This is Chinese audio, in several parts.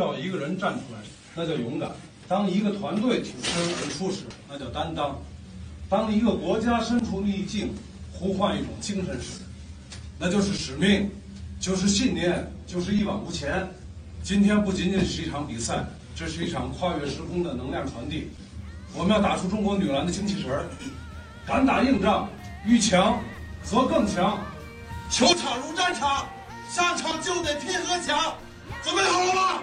要一个人站出来，那叫勇敢；当一个团队挺身而出时，那叫担当；当一个国家身处逆境，呼唤一种精神时，那就是使命，就是信念，就是一往无前。今天不仅仅是一场比赛，这是一场跨越时空的能量传递。我们要打出中国女篮的精气神儿，敢打硬仗，遇强则更强。球场如战场，上场就得拼和抢。准备好了吗？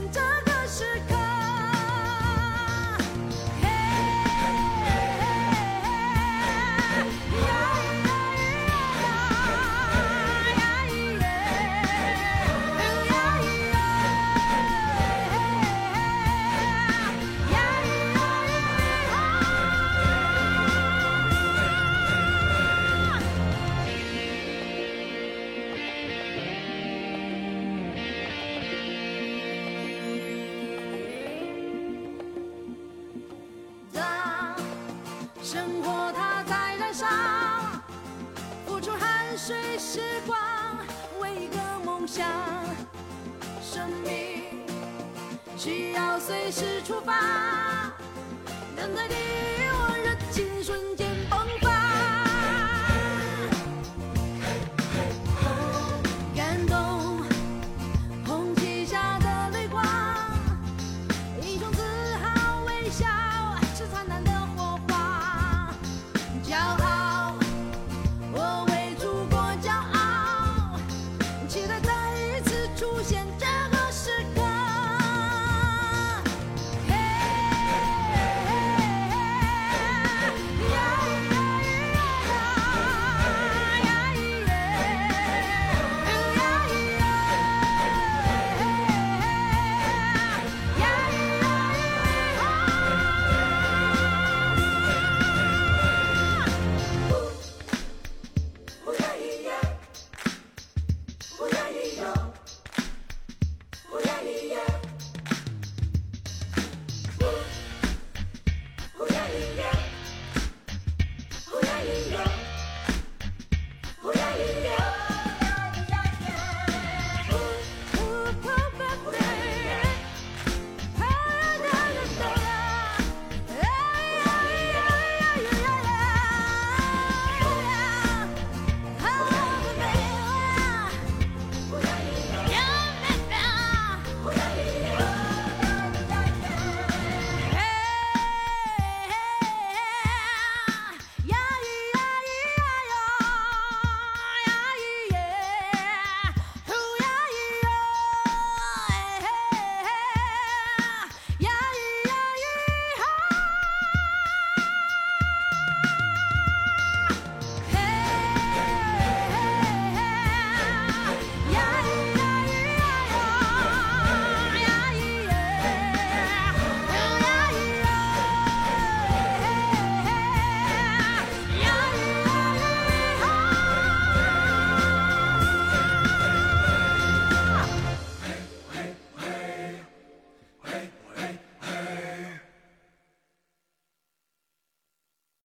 出现追时光，为一个梦想，生命需要随时出发，等待你。Ooh yeah, yeah.